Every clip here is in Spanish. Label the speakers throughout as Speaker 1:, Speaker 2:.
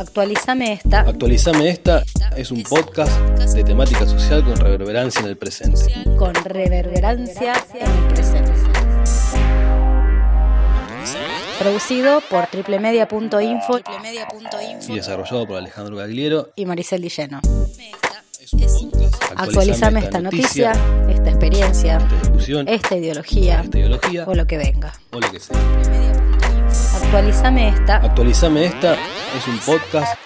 Speaker 1: Actualizame esta.
Speaker 2: Actualizame esta es un podcast de temática social con reverberancia en el presente.
Speaker 1: Con reverberancia en el presente. Producido por triplemedia.info
Speaker 2: y desarrollado por Alejandro Gagliero
Speaker 1: y Maricel Dilleno.
Speaker 2: Actualizame
Speaker 1: esta noticia, esta experiencia,
Speaker 2: esta discusión,
Speaker 1: esta ideología
Speaker 2: esta ideología
Speaker 1: o lo que venga.
Speaker 2: o lo que sea.
Speaker 1: Actualizame esta.
Speaker 2: Actualizame esta es un podcast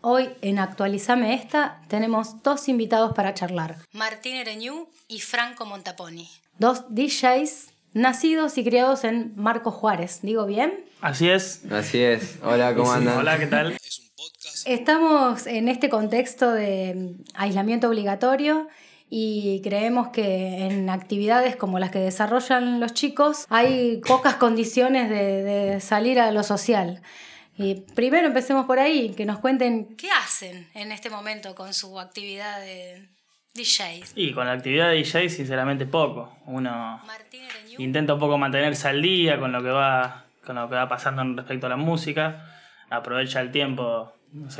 Speaker 1: Hoy en Actualizame esta tenemos dos invitados para charlar. Martín Ereñú y Franco Montaponi. Dos DJs nacidos y criados en Marco Juárez. ¿Digo bien?
Speaker 3: Así es.
Speaker 4: Así es. Hola, ¿cómo andan?
Speaker 3: Hola, ¿qué tal?
Speaker 1: Estamos en este contexto de aislamiento obligatorio y creemos que en actividades como las que desarrollan los chicos hay pocas condiciones de, de salir a lo social. Y primero empecemos por ahí, que nos cuenten qué hacen en este momento con su actividad de DJs.
Speaker 3: Y con la actividad de DJ, sinceramente, poco. Uno intenta un poco mantenerse al día con lo que va, con lo que va pasando respecto a la música. Aprovecha el tiempo,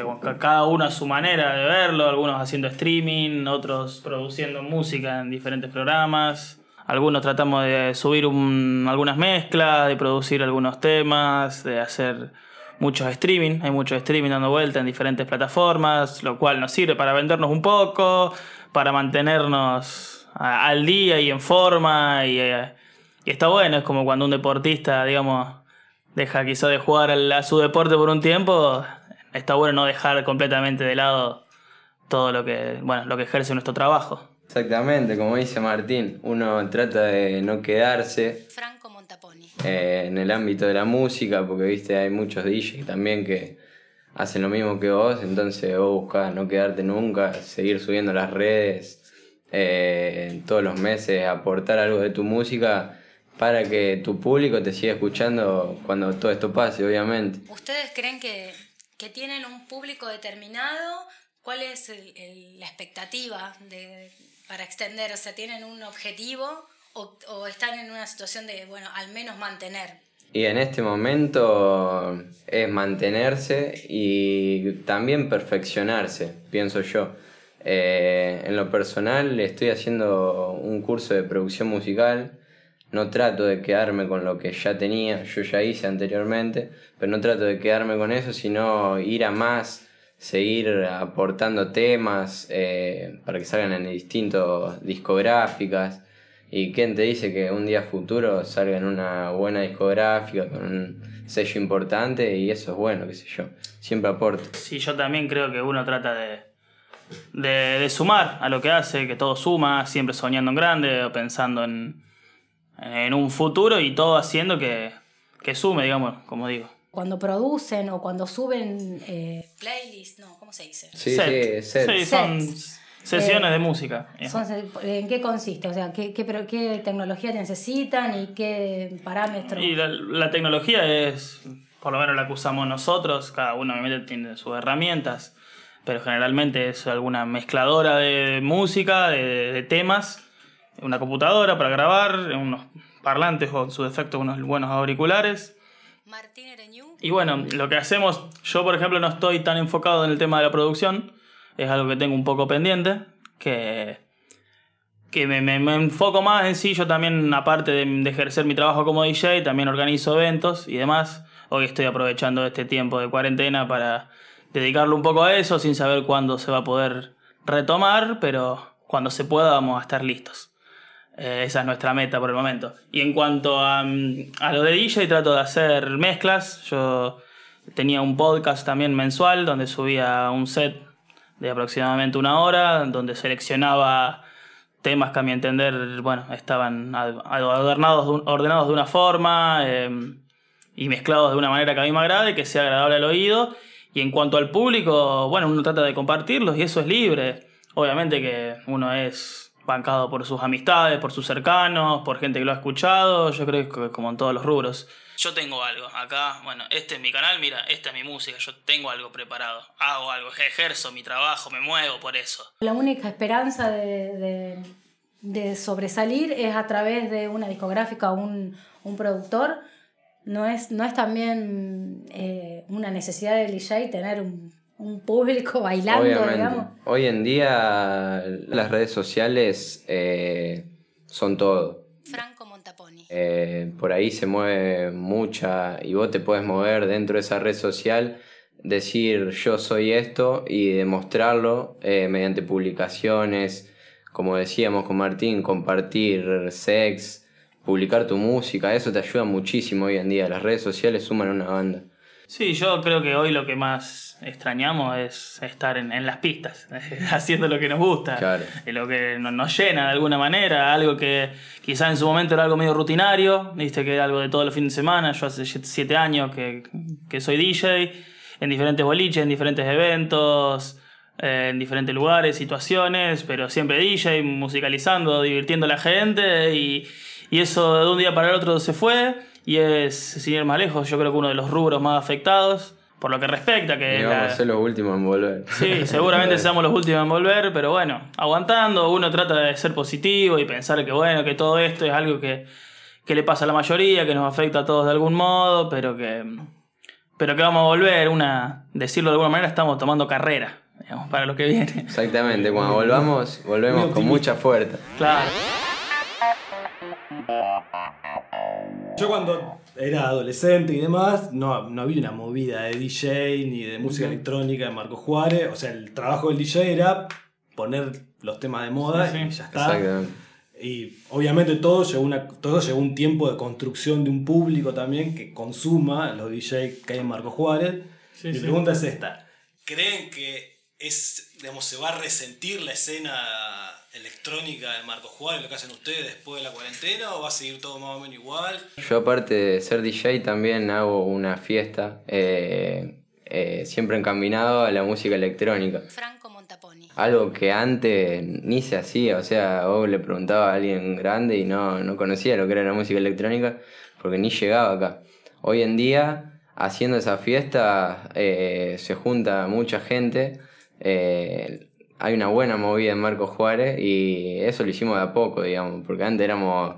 Speaker 3: con ca- cada uno a su manera de verlo. Algunos haciendo streaming, otros produciendo música en diferentes programas. Algunos tratamos de subir un- algunas mezclas, de producir algunos temas, de hacer muchos streaming. Hay mucho streaming dando vuelta en diferentes plataformas, lo cual nos sirve para vendernos un poco, para mantenernos al día y en forma. Y, eh, y está bueno, es como cuando un deportista, digamos, deja quizá de jugar a su deporte por un tiempo. Está bueno no dejar completamente de lado todo lo que, bueno, lo que ejerce nuestro trabajo.
Speaker 4: Exactamente, como dice Martín, uno trata de no quedarse
Speaker 1: Franco Montaponi.
Speaker 4: eh, en el ámbito de la música, porque viste, hay muchos DJs también que hacen lo mismo que vos, entonces vos buscás no quedarte nunca, seguir subiendo las redes, eh, todos los meses aportar algo de tu música para que tu público te siga escuchando cuando todo esto pase, obviamente.
Speaker 1: ¿Ustedes creen que, que tienen un público determinado? ¿Cuál es el- el- la expectativa de, para extender? O sea, ¿tienen un objetivo o, o están en una situación de, bueno, al menos mantener?
Speaker 4: Y en este momento es mantenerse y también perfeccionarse, pienso yo. Eh, en lo personal estoy haciendo un curso de producción musical, no trato de quedarme con lo que ya tenía, yo ya hice anteriormente, pero no trato de quedarme con eso, sino ir a más, seguir aportando temas eh, para que salgan en distintas discográficas. ¿Y quién te dice que un día futuro salga en una buena discográfica con un sello importante y eso es bueno, qué sé yo? Siempre aporto.
Speaker 3: Sí, yo también creo que uno trata de, de, de sumar a lo que hace, que todo suma, siempre soñando en grande o pensando en, en un futuro y todo haciendo que, que sume, digamos, como digo.
Speaker 1: Cuando producen o cuando suben eh, playlists, no, ¿cómo se dice?
Speaker 4: Sí,
Speaker 3: Set.
Speaker 4: sí, set.
Speaker 3: Sí, son
Speaker 1: Sets.
Speaker 3: sesiones
Speaker 1: Eh,
Speaker 3: de música.
Speaker 1: Son- ¿En qué consiste? O sea, ¿qué, qué, pero qué tecnología necesitan y qué parámetros?
Speaker 3: Y la, la tecnología es, por lo menos la que usamos nosotros, cada uno obviamente tiene sus herramientas, pero generalmente es alguna mezcladora de música, de, de temas, una computadora para grabar, unos parlantes o en su defecto unos buenos auriculares. Y bueno, lo que hacemos, yo por ejemplo no estoy tan enfocado en el tema de la producción, es algo que tengo un poco pendiente, que, que me, me- me enfoco más en sí, yo también aparte de, de ejercer mi trabajo como DJ, también organizo eventos y demás. Hoy estoy aprovechando este tiempo de cuarentena para dedicarlo un poco a eso, sin saber cuándo se va a poder retomar, pero cuando se pueda vamos a estar listos. Eh, esa es nuestra meta por el momento. Y en cuanto a, mm, a lo de DJ, trato de hacer mezclas. Yo tenía un podcast también mensual donde subía un set de aproximadamente una hora, donde seleccionaba temas que a mi entender, bueno, estaban un- ordenados de una forma eh, y mezclados de una manera que a mí me agrade, que sea agradable al oído. Y en cuanto al público, bueno, uno trata de compartirlos y eso es libre. Obviamente que uno es bancado por sus amistades, por sus cercanos, por gente que lo ha escuchado, yo creo que como en todos los rubros. Yo tengo algo, acá, bueno, este es mi canal, mira, esta es mi música, yo tengo algo preparado, hago algo, ejerzo mi trabajo, me muevo por eso.
Speaker 1: La única esperanza de, sobresalir es a través de una discográfica o un, un productor no es, no es también eh, una necesidad del DJ tener un, un público bailando,
Speaker 4: Obviamente.
Speaker 1: digamos.
Speaker 4: Hoy en día las redes sociales eh, son todo.
Speaker 1: Franco Montaponi.
Speaker 4: Eh, por ahí se mueve mucha y vos te puedes mover dentro de esa red social, decir yo soy esto y demostrarlo eh, mediante publicaciones, como decíamos con Martín, compartir sex, publicar tu música, eso te ayuda muchísimo hoy en día. Las redes sociales suman a una banda.
Speaker 3: Sí, yo creo que hoy lo que más extrañamos es estar en, en las pistas, haciendo lo que nos gusta,
Speaker 4: Claro.
Speaker 3: lo que no- nos llena de alguna manera, algo que quizá en su momento era algo medio rutinario, viste que era algo de todos los fines de semana, yo hace siete- siete años que, que soy DJ, en diferentes boliches, en diferentes eventos, eh, en diferentes lugares, situaciones, pero siempre DJ, musicalizando, divirtiendo a la gente y, y eso de un día para el otro se fue y es, sin ir más lejos, yo creo que uno de los rubros más afectados por lo que respecta, que
Speaker 4: Y vamos
Speaker 3: la-
Speaker 4: a ser los últimos en volver.
Speaker 3: Sí, seguramente seamos los últimos en volver, pero bueno, aguantando, uno trata de ser positivo y pensar que bueno, que todo esto es algo que, que le pasa a la mayoría, que nos afecta a todos de algún modo, pero que, pero que vamos a volver, una, decirlo de alguna manera, estamos tomando carrera, digamos, para lo que viene.
Speaker 4: Exactamente, cuando volvamos, volvemos con mucha fuerza.
Speaker 3: Claro.
Speaker 5: Yo cuando era adolescente y demás, no, no había una movida de DJ ni de música electrónica de Marco Juárez. O sea, el trabajo del DJ era poner los temas de moda
Speaker 3: Sí, sí.
Speaker 5: y ya está. Y obviamente todo llegó, una, todo llegó un tiempo de construcción de un público también que consuma los DJ que hay en Marco Juárez.
Speaker 3: Sí,
Speaker 5: Mi
Speaker 3: sí.
Speaker 5: pregunta es esta. ¿Creen que es, digamos, se va a resentir la escena electrónica de Marco Juárez, lo que hacen ustedes después de la cuarentena, o va a seguir todo más o menos igual?
Speaker 4: Yo aparte de ser DJ también hago una fiesta, eh, eh, siempre encaminado a la música electrónica.
Speaker 1: Franco Montaponi.
Speaker 4: Algo que antes ni se hacía, o sea, vos le preguntaba a alguien grande y no, no conocía lo que era la música electrónica porque ni llegaba acá. Hoy en día, haciendo esa fiesta, eh, se junta mucha gente, eh, hay una buena movida en Marcos Juárez y eso lo hicimos de a poco, digamos, porque antes éramos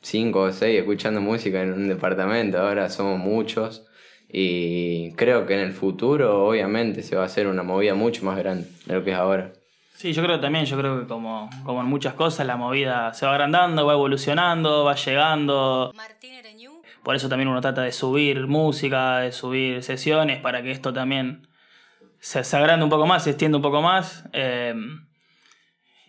Speaker 4: cinco o seis escuchando música en un departamento, ahora somos muchos. Y creo que en el futuro, obviamente, se va a hacer una movida mucho más grande de lo que es ahora.
Speaker 3: Sí, yo creo que también, yo creo que como, como en muchas cosas, la movida se va agrandando, va evolucionando, va llegando.
Speaker 1: Martín Ereñú.
Speaker 3: Por eso también uno trata de subir música, de subir sesiones, para que esto también se, se agrande un poco más, se extienda un poco más. Eh,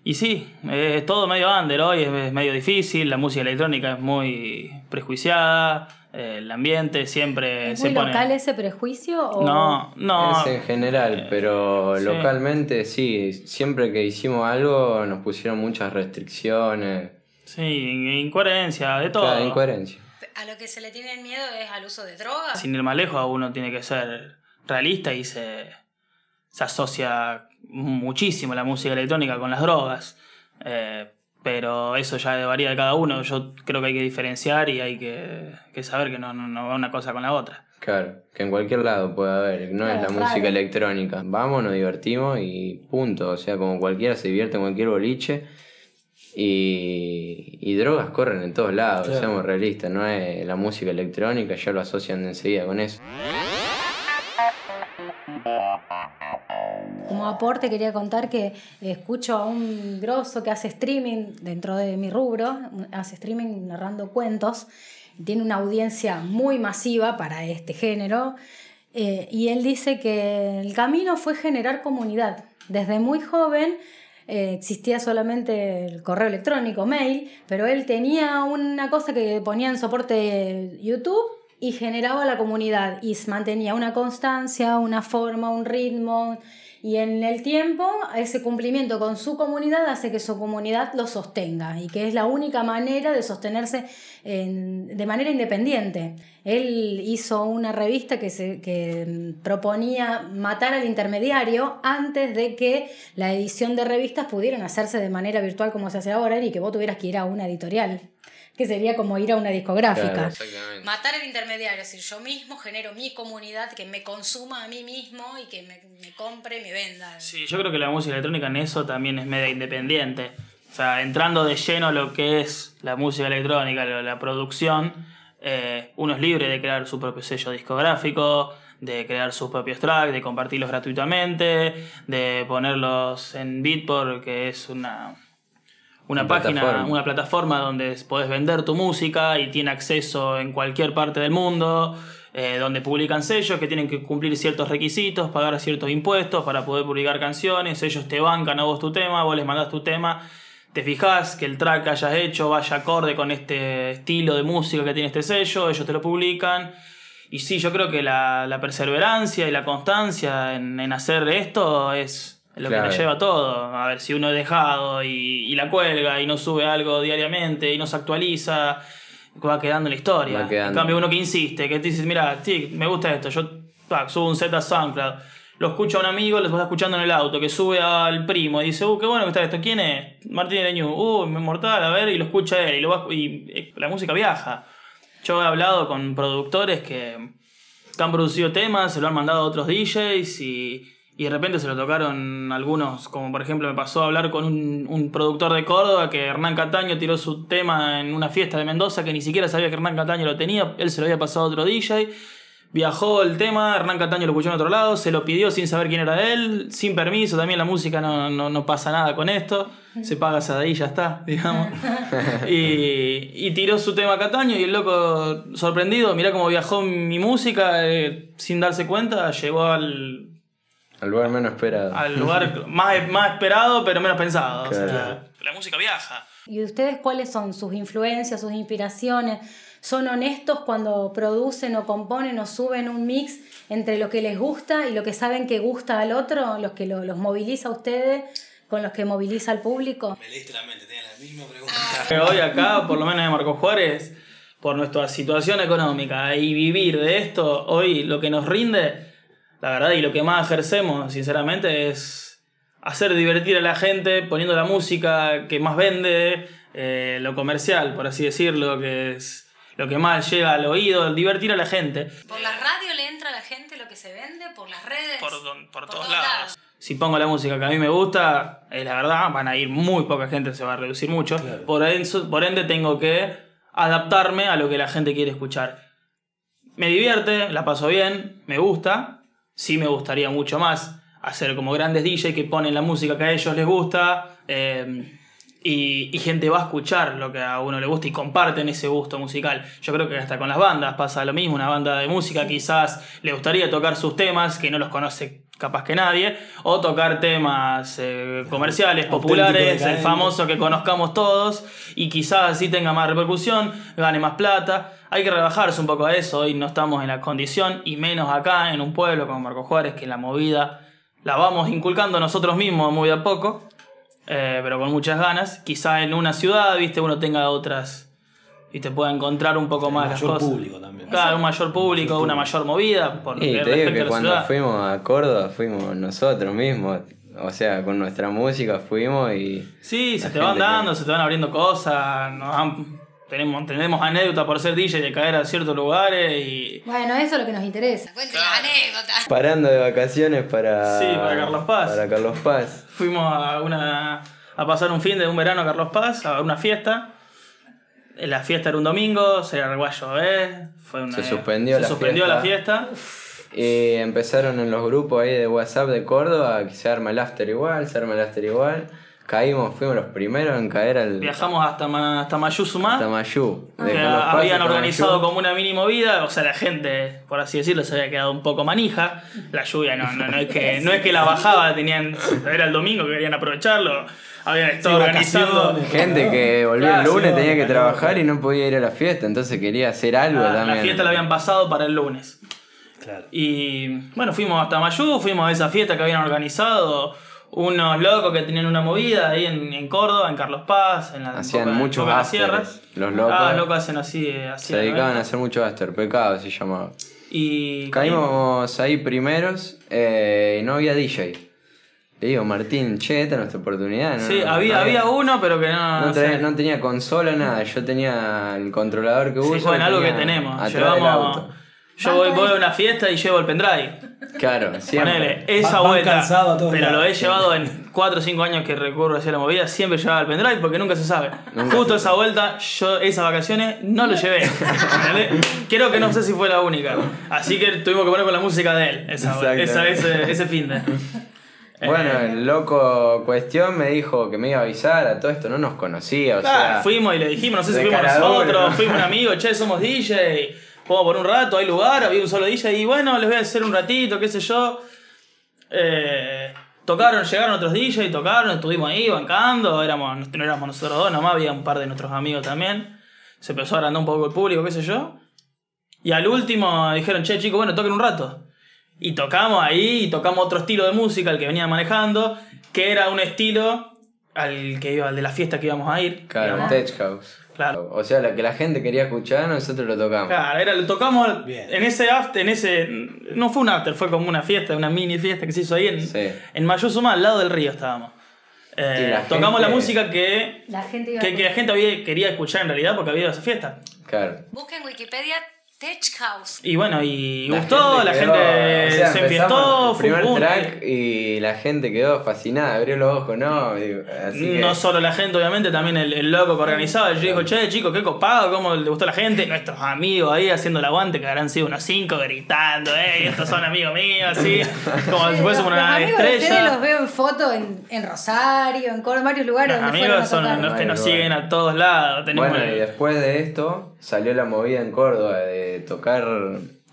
Speaker 3: y sí, es todo medio under hoy, es, es medio difícil, la música electrónica es muy prejuiciada, eh, el ambiente siempre
Speaker 1: ¿Es
Speaker 3: se
Speaker 1: muy
Speaker 3: pone...
Speaker 1: local ese prejuicio? O...
Speaker 3: No, no.
Speaker 4: Es en general, pero
Speaker 3: sí.
Speaker 4: localmente sí, siempre que hicimos algo nos pusieron muchas restricciones.
Speaker 3: Sí, incoherencia, de todo.
Speaker 4: Claro, incoherencia.
Speaker 1: A lo que se le tiene miedo es al uso de drogas.
Speaker 3: sin ir más lejos, uno tiene que ser realista y se, se asocia muchísimo la música electrónica con las drogas. Eh, pero eso ya varía de cada uno. Yo creo que hay que diferenciar y hay que, que saber que no, no, no va una cosa con la otra.
Speaker 4: Claro, que en cualquier lado puede haber, no es la
Speaker 1: claro.
Speaker 4: música electrónica. Vamos, nos divertimos y punto. O sea, como cualquiera se divierte en cualquier boliche. Y, y drogas corren en todos lados,
Speaker 5: Claro.
Speaker 4: seamos realistas, no es la música electrónica, ya lo asocian enseguida con eso.
Speaker 1: Como aporte quería contar que escucho a un grosso que hace streaming dentro de mi rubro, hace streaming narrando cuentos, tiene una audiencia muy masiva para este género eh, y él dice que el camino fue generar comunidad. Desde muy joven eh, existía solamente el correo electrónico, mail, pero él tenía una cosa que ponía en soporte YouTube y generaba la comunidad y mantenía una constancia, una forma, un ritmo. Y en el tiempo, ese cumplimiento con su comunidad hace que su comunidad lo sostenga y que es la única manera de sostenerse en- de manera independiente. Él hizo una revista que, se, que mm, proponía matar al intermediario antes de que la edición de revistas pudieran hacerse de manera virtual como se hace ahora y que vos tuvieras que ir a una editorial, que sería como ir a una discográfica.
Speaker 4: Claro, exactamente.
Speaker 1: Matar al intermediario, es decir, yo mismo genero mi comunidad que me consuma a mí mismo y que me, me compre, me venda.
Speaker 3: Sí, yo creo que la música electrónica en eso también es media independiente. O sea, entrando de lleno a lo que es la música electrónica, lo- la producción, eh, uno es libre de crear su propio sello discográfico, de crear sus propios tracks, de compartirlos gratuitamente, de ponerlos en Beatport, que es una, una,
Speaker 4: Una
Speaker 3: página,
Speaker 4: plataforma.
Speaker 3: una plataforma donde puedes vender tu música y tiene acceso en cualquier parte del mundo, eh, donde publican sellos que tienen que cumplir ciertos requisitos, pagar ciertos impuestos para poder publicar canciones, ellos te bancan a vos tu tema, vos les mandás tu tema, te fijás que el track que hayas hecho vaya acorde con este estilo de música que tiene este sello, ellos te lo publican. Y sí, yo creo que la, la perseverancia y la constancia en, en hacer esto es lo que le lleva todo. A ver, si uno es dejado y, y la cuelga y no sube algo diariamente y no se actualiza, va quedando en la historia. En cambio, uno que insiste, que te dice, mira, sí, me gusta esto, yo tac, subo un set a SoundCloud. Lo escucha un amigo, lo vas escuchando en el auto, que sube al primo y dice, uh, qué bueno que está esto. ¿Quién es? Martín Leñú. Uh, mortal, a ver, y lo escucha él, y, lo va- y eh, la música viaja. Yo he hablado con productores que, que han producido temas, se lo han mandado a otros DJs y, y de repente se lo tocaron algunos, como por ejemplo me pasó a hablar con un, un productor de Córdoba que Hernán Cataño tiró su tema en una fiesta de Mendoza que ni siquiera sabía que Hernán Cataño lo tenía, él se lo había pasado a otro DJ. Viajó el tema, Hernán Cataño lo escuchó en otro lado, se lo pidió sin saber quién era él, sin permiso, también la música no, no, no pasa nada con esto, se paga esa de ahí y ya está, digamos. y, y tiró su tema a Cataño y el loco sorprendido, mirá cómo viajó mi música, eh, sin darse cuenta, llegó al,
Speaker 4: Al lugar menos esperado.
Speaker 3: al lugar más, más esperado pero menos pensado. o sea,
Speaker 4: Claro.
Speaker 3: la música viaja.
Speaker 1: ¿Y ustedes cuáles son sus influencias, sus inspiraciones? ¿Son honestos cuando producen o componen o suben un mix entre lo que les gusta y lo que saben que gusta al otro, los que lo- los moviliza a ustedes con los que moviliza al público?
Speaker 5: Me leíste la mente, tenía la misma pregunta.
Speaker 3: Hoy acá, por lo menos en Marco Juárez, por nuestra situación económica y vivir de esto, hoy lo que nos rinde, la verdad, y lo que más ejercemos, sinceramente, es hacer divertir a la gente poniendo la música que más vende, eh, lo comercial, por así decirlo, que es lo que más llega al oído, divertir a la gente.
Speaker 1: ¿Por la radio le entra a la gente lo que se vende? ¿Por las redes?
Speaker 3: por, don- por todos lados. Si pongo la música que a mí me gusta, es la verdad, van a ir muy poca gente, se va a reducir mucho.
Speaker 5: Claro.
Speaker 3: Por, eso- por ende tengo que adaptarme a lo que la gente quiere escuchar. Me divierte, la paso bien, me gusta. Sí me gustaría mucho más hacer como grandes DJ que ponen la música que a ellos les gusta. eh, y, y gente va a escuchar lo que a uno le gusta y comparten ese gusto musical. Yo creo que hasta con las bandas pasa lo mismo. Una banda de música quizás le gustaría tocar sus temas, que no los conoce capaz que nadie, o tocar temas eh, comerciales, populares, el famoso que conozcamos todos, y quizás así tenga más repercusión, gane más plata. Hay que rebajarse un poco a eso, hoy no estamos en la condición, y menos acá en un pueblo como Marco Juárez, que la movida la vamos inculcando nosotros mismos muy a poco, eh, pero con muchas ganas. Quizá en una ciudad, viste, uno tenga otras y te pueda encontrar un poco más las
Speaker 5: mayor
Speaker 3: cosas.
Speaker 5: público también.
Speaker 3: Claro, un mayor público, una mayor movida. Por
Speaker 4: Y te digo
Speaker 3: a
Speaker 4: que
Speaker 3: la
Speaker 4: cuando
Speaker 3: ciudad.
Speaker 4: fuimos a Córdoba fuimos nosotros mismos. O sea, con nuestra música fuimos y.
Speaker 3: Sí, se te van
Speaker 4: que-
Speaker 3: dando, se te van abriendo cosas. Nos han- tenemos, tenemos anécdota por ser DJ de caer a ciertos lugares y.
Speaker 1: Bueno, eso es lo que nos interesa.
Speaker 6: Cuente la anécdota.
Speaker 4: Parando de vacaciones para.
Speaker 3: Sí, para Carlos Paz.
Speaker 4: Para Carlos Paz.
Speaker 3: Fuimos a una a pasar un fin de un verano a Carlos Paz, a una fiesta. La fiesta era un domingo, se largó a llover. Fue una,
Speaker 4: Se suspendió
Speaker 3: se
Speaker 4: la
Speaker 3: suspendió la
Speaker 4: fiesta.
Speaker 3: fiesta.
Speaker 4: Y empezaron en los grupos ahí de WhatsApp de Córdoba que se arma el after igual, se arma el after igual. Caímos, fuimos los primeros en caer al
Speaker 3: Viajamos hasta, Ma- hasta Mayuzumá.
Speaker 4: Tamayú. De
Speaker 3: que habían
Speaker 4: a
Speaker 3: organizado como una mini movida, o sea, la gente, por así decirlo, se había quedado un poco manija. La lluvia no, no, no, es, que, no es que la bajaba, tenían, era el domingo, querían aprovecharlo. Habían estado
Speaker 5: Sí,
Speaker 3: organizando.
Speaker 4: Gente que volvió
Speaker 3: Claro,
Speaker 4: el lunes,
Speaker 5: sí,
Speaker 4: tenía que trabajar y no podía ir a la fiesta, entonces quería hacer algo
Speaker 3: Ah,
Speaker 4: también.
Speaker 3: la fiesta la habían pasado para el lunes.
Speaker 5: Claro.
Speaker 3: Y bueno, fuimos hasta Mayú, fuimos a esa fiesta que habían organizado unos locos que tenían una movida ahí en, en Córdoba, en Carlos Paz, en la
Speaker 4: Hacían muchos
Speaker 3: las Sierras.
Speaker 4: los locos.
Speaker 3: Ah, los locos hacen así, eh, así
Speaker 4: Se dedicaban a hacer mucho after, pecado se llamaba.
Speaker 3: Y
Speaker 4: Caímos ahí primeros eh, y no había DJ. Le digo, Martín, che, esta es nuestra oportunidad. ¿no?
Speaker 3: Sí, había,
Speaker 4: no
Speaker 3: había uno, pero que no.
Speaker 4: No, tenía consola, nada. Yo tenía el controlador que
Speaker 3: Sí,
Speaker 4: uso.
Speaker 3: bueno,
Speaker 4: y
Speaker 3: algo que tenemos. Llevamos. Yo voy, voy a una fiesta y llevo el pendrive.
Speaker 4: Claro, siempre.
Speaker 3: Ponele, esa
Speaker 5: Van- van
Speaker 3: vuelta.
Speaker 5: cansado a todos
Speaker 3: pero lo he llevado en 4 o 5 años que recurro hacia la movida, siempre llevaba el pendrive porque nunca se sabe.
Speaker 4: Nunca
Speaker 3: Justo
Speaker 4: se
Speaker 3: esa vuelta, yo esas vacaciones no lo llevé. Creo que no sé si fue la única. Así que tuvimos que poner con la música de él, esa, esa- ese, ese fin de.
Speaker 4: Bueno, el loco cuestión me dijo que me iba a avisar a todo esto, no nos conocía, o
Speaker 3: Claro,
Speaker 4: sea.
Speaker 3: fuimos y le dijimos, no sé si fuimos nosotros,
Speaker 4: ¿no?
Speaker 3: fuimos un amigo, che, somos DJ, vamos por un rato, hay lugar, había un solo DJ y bueno, les voy a hacer un ratito, qué sé yo. Eh, tocaron, llegaron otros DJ, tocaron, estuvimos ahí bancando, éramos, no éramos nosotros dos, nomás había un par de nuestros amigos también. Se empezó a agrandar un poco el público, qué sé yo. Y al último dijeron, che, chicos, bueno, toquen un rato. Y tocamos ahí, y tocamos otro estilo de música, el que venía manejando, que era un estilo al que iba, al de la fiesta que íbamos a ir.
Speaker 4: Claro,
Speaker 3: digamos.
Speaker 4: Tech House.
Speaker 3: Claro.
Speaker 4: O sea, la que la gente quería escuchar, nosotros lo tocamos.
Speaker 3: Claro, era, lo tocamos
Speaker 5: Bien.
Speaker 3: en ese after, en ese. No fue un after, fue como una fiesta, una mini fiesta que se hizo ahí en,
Speaker 4: Sí.
Speaker 3: en Mayuzuma, al lado del río estábamos. Eh,
Speaker 4: la
Speaker 3: tocamos la música que,
Speaker 1: La gente iba
Speaker 3: que, la gente había, quería escuchar en realidad porque había esa fiesta.
Speaker 4: Claro.
Speaker 1: Busca en Wikipedia Tech House.
Speaker 3: Y bueno, y
Speaker 4: La
Speaker 3: gustó, la
Speaker 4: quedó-
Speaker 3: gente
Speaker 4: o sea,
Speaker 3: se enfiestó, fue un
Speaker 4: primer
Speaker 3: boom.
Speaker 4: track y la gente quedó fascinada, abrió los ojos, ¿no? Digo, Así que,
Speaker 3: No solo la gente, obviamente, también el, el loco que organizaba. Yo dijo, che, chicos, qué copado, cómo le gustó a la gente. Nuestros amigos ahí haciendo el aguante, que habrán sido unos cinco gritando, ey, estos son amigos míos, así. Como si fuésemos
Speaker 1: los
Speaker 3: una
Speaker 1: de ustedes
Speaker 3: estrella.
Speaker 1: los veo en foto en, en Rosario, en varios lugares
Speaker 3: Los
Speaker 1: donde
Speaker 3: amigos son los que
Speaker 4: Ay,
Speaker 3: nos
Speaker 4: bueno.
Speaker 3: siguen a todos lados. Tenemos
Speaker 4: Bueno,
Speaker 3: el-
Speaker 4: y después de esto salió la movida en Córdoba de tocar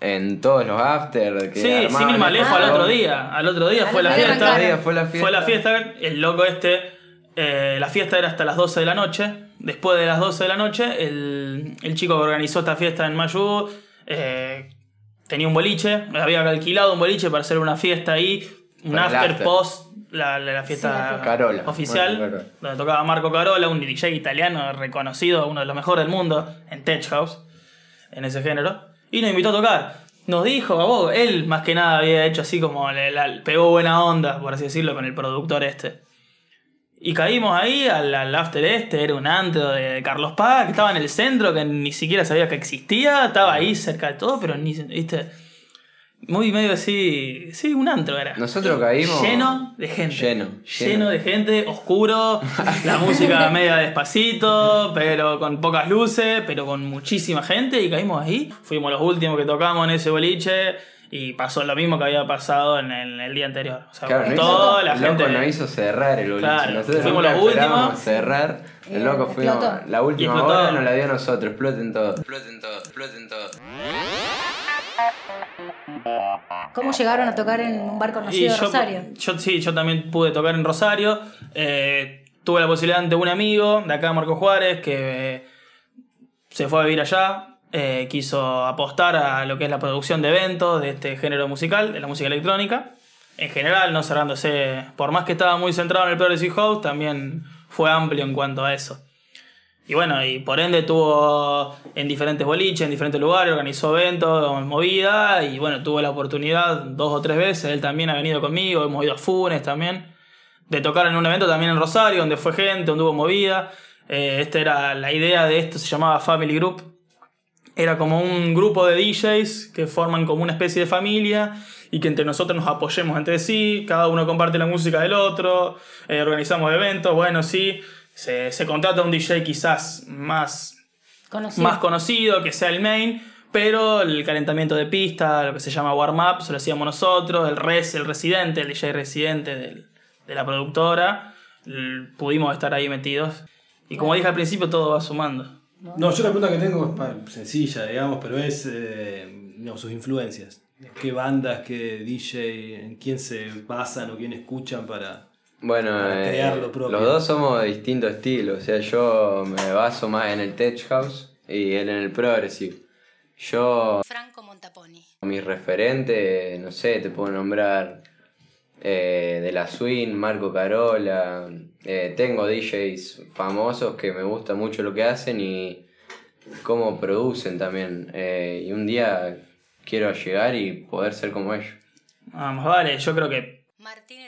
Speaker 4: en todos los after. Que
Speaker 3: Sí, sin ir más lejos, al otro día. Al otro día
Speaker 1: Al
Speaker 3: fue la
Speaker 1: día
Speaker 3: fiesta.
Speaker 4: Día fue la fiesta.
Speaker 3: Fue la fiesta. El loco este. eh, la fiesta era hasta las 12 de la noche. Después de las 12 de la noche, el, el chico que organizó esta fiesta en Mayú eh, tenía un boliche. Había alquilado un boliche para hacer una fiesta ahí. Un after,
Speaker 4: after.
Speaker 3: post la, la- la fiesta,
Speaker 1: Sí.
Speaker 4: Carola.
Speaker 3: oficial. Donde tocaba Marco Carola, un DJ italiano reconocido, uno de los mejores del mundo en Tech House, en ese género. Y nos invitó a tocar. Nos dijo, a vos, él más que nada había hecho así como, le- la- pegó buena onda, por así decirlo, con el productor este. Y caímos ahí al, al after este, era un antro de Carlos Paz, que estaba en el centro, que ni siquiera sabía que existía, estaba ahí cerca de todo, pero ni, viste, muy medio así, sí, un antro era.
Speaker 4: Nosotros caímos.
Speaker 3: Lleno de gente.
Speaker 4: Lleno,
Speaker 3: Lleno,
Speaker 4: lleno.
Speaker 3: de gente, oscuro, la música media despacito, pero con pocas luces, pero con muchísima gente y caímos ahí. Fuimos los últimos que tocamos en ese boliche y pasó lo mismo que había pasado en el, el día anterior. O sea,
Speaker 4: Claro, no
Speaker 3: toda
Speaker 4: hizo,
Speaker 3: la
Speaker 4: loco
Speaker 3: gente...
Speaker 4: nos hizo cerrar el boliche.
Speaker 3: Claro,
Speaker 4: Nosotros
Speaker 3: fuimos los últimos.
Speaker 4: cerrar. El loco fuimos.
Speaker 1: explotó.
Speaker 4: La última hora nos la dio a nosotros. Exploten todo. Exploten todo. Exploten todo.
Speaker 1: ¿Cómo llegaron a tocar en un bar conocido de Rosario?
Speaker 3: yo sí, yo también pude tocar en Rosario. Eh, tuve la posibilidad ante un amigo de acá, Marco Juárez, que eh, se fue a vivir allá. eh, quiso apostar a lo que es la producción de eventos de este género musical, de la música electrónica. En general, no cerrándose, por más que estaba muy centrado en el Progressive House, también fue amplio en cuanto a eso. Y bueno, y por ende tuvo en diferentes boliches, en diferentes lugares, organizó eventos, movida, y bueno, tuvo la oportunidad dos o tres veces, él también ha venido conmigo, hemos ido a Funes también, de tocar en un evento también en Rosario, donde fue gente, donde hubo movida. Eh, esta era la idea de esto, se llamaba Family Group. Era como un grupo de DJs que forman como una especie de familia y que entre nosotros nos apoyemos entre sí, cada uno comparte la música del otro, eh, organizamos eventos, bueno, sí, se, se contrata un DJ quizás más
Speaker 1: Conocido.
Speaker 3: más conocido, que sea el main, pero el calentamiento de pista, lo que se llama warm-up, se lo hacíamos nosotros, el res, el residente, el DJ residente del- de la productora, pudimos estar ahí metidos. Y como dije al principio, todo va sumando.
Speaker 5: No, yo la pregunta que tengo es pa- sencilla, digamos, pero es eh, digamos, sus influencias. ¿Qué bandas, qué DJ, en quién se basan o quién escuchan para...
Speaker 4: Bueno, eh,
Speaker 5: lo
Speaker 4: los dos somos de distintos estilos. O sea, yo me baso más en el Tech House y él en el Progressive. Yo,
Speaker 1: Franco Montaponi.
Speaker 4: mis referentes, no sé, te puedo nombrar eh, de la Swing, Marco Carola. eh, tengo DJs famosos que me gusta mucho lo que hacen y cómo producen también. eh, y un día quiero llegar y poder ser como ellos.
Speaker 3: Vamos, vale, yo creo que
Speaker 1: Martín.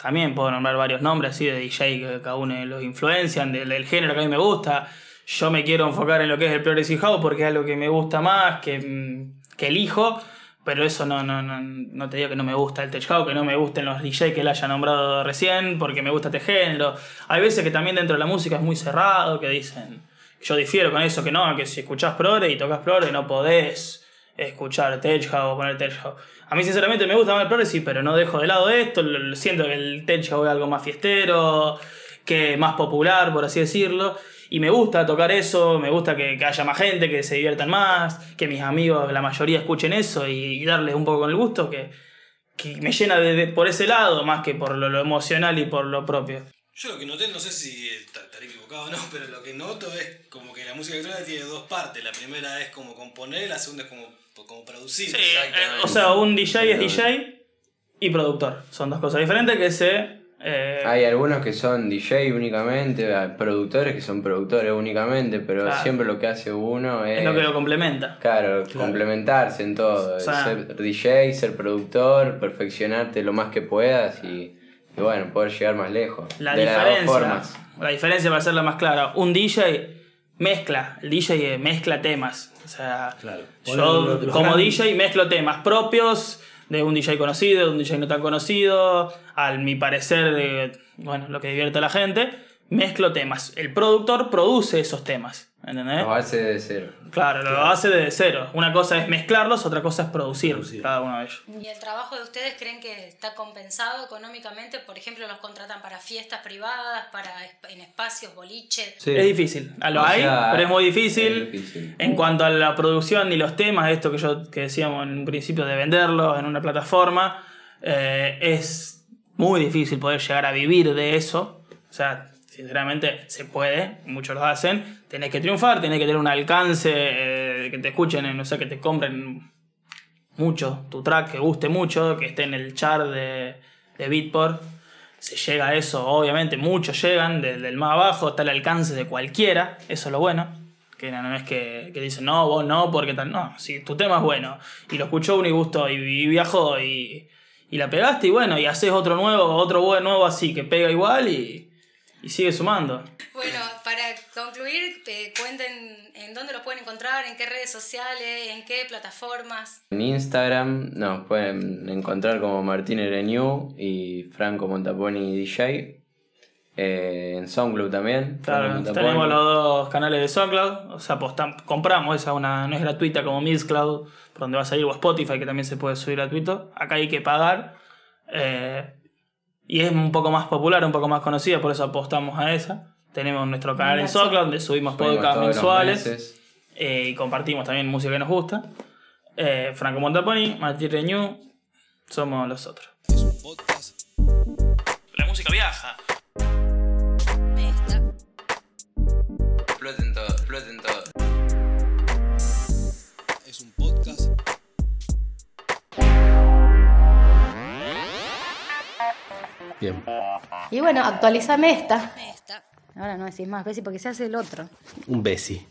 Speaker 3: También puedo nombrar varios nombres así de DJ que cada uno los influencian, del, género que a mí me gusta. Yo me quiero enfocar en lo que es el Progressive House porque es algo que me gusta más, que, mm, que elijo. Pero eso no, no, no, no te digo que no me gusta el tech house, que no me gusten los DJ que él haya nombrado recién, porque me gusta este género. Hay veces que también dentro de la música es muy cerrado, que dicen, yo difiero con eso, que no, que si escuchás progre y tocas progre no podés escuchar tech house o poner tech. A mí sinceramente me gusta más el progre, sí, pero no dejo de lado esto, siento que el tech es algo más fiestero, que más popular, por así decirlo. Y me gusta tocar eso, me gusta que, haya más gente, que se diviertan más, que mis amigos, la mayoría, escuchen eso y, darles un poco con el gusto, que, me llena de, por ese lado más que por lo, emocional y por lo propio.
Speaker 5: Yo lo que noté, no sé si estaré equivocado o no, pero lo que noto es como que la música electrónica tiene dos partes. La primera es como componer, la segunda es como, como producir.
Speaker 3: Sí, eh, o sea, un DJ es DJ y productor. Son dos cosas diferentes que se
Speaker 4: eh, hay algunos que son DJ únicamente, hay productores que son productores únicamente, pero siempre lo que hace uno es.
Speaker 3: Es lo que lo complementa.
Speaker 4: Claro, complementarse en todo. ser DJ, ser productor, perfeccionarte lo más que puedas y, bueno, poder llegar más lejos.
Speaker 3: La diferencia. La diferencia, para hacerla más clara, un DJ mezcla, el DJ mezcla temas. O sea, yo como DJ mezclo temas propios de un DJ conocido, de un DJ no tan conocido, al mi parecer de, bueno, lo que divierte a la gente, mezclo temas. El productor produce esos temas. ¿Entendés?
Speaker 4: Lo hace de cero.
Speaker 3: Claro, lo hace de cero. Una cosa es mezclarlos, otra cosa es producir, cada uno de ellos.
Speaker 1: ¿Y el trabajo de ustedes creen que está compensado económicamente? Por ejemplo, los contratan para fiestas privadas, para en espacios, boliches.
Speaker 3: Es difícil. Lo hay, pero es muy difícil. En cuanto a la producción y los temas, esto que yo que decíamos en un principio de venderlos en una plataforma, eh, es muy difícil poder llegar a vivir de eso. O sea, sinceramente se puede, muchos lo hacen, tenés que triunfar, tenés que tener un alcance, eh, que te escuchen, no sé, que te compren mucho tu track, que guste mucho, que esté en el chart de, de Beatport. Se llega a eso, obviamente, muchos llegan, desde el más abajo está el alcance de cualquiera, eso es lo bueno. Que no, es que, que, dicen, no, vos no, porque tal. No, si tu tema es bueno y lo escuchó uno y gustó y, viajó y, y, la pegaste y bueno, y haces otro nuevo, otro nuevo así que pega igual y, y sigue sumando.
Speaker 1: Bueno, para concluir, cuenten en dónde lo pueden encontrar, en qué redes sociales, en qué plataformas.
Speaker 4: En Instagram nos pueden encontrar como Martín Ereñu y Franco Montaponi DJ. Eh, en SoundCloud también.
Speaker 3: Claro, tenemos los dos canales de SoundCloud. O sea, compramos esa, una, no es gratuita como Mixcloud, por donde va a salir, o Spotify, que también se puede subir gratuito. Acá hay que pagar. Eh, y es un poco más popular, un poco más conocida, por eso apostamos a esa. Tenemos nuestro canal en SoundCloud donde subimos podcasts mensuales eh, y compartimos también música que nos gusta. Eh, Franco Montaponi, Martín Reñú, somos los otros. La música viaja.
Speaker 2: Bien.
Speaker 1: Y bueno, actualizame esta. Ahora no decís más Bessie porque se hace el otro.
Speaker 2: Un Bessie.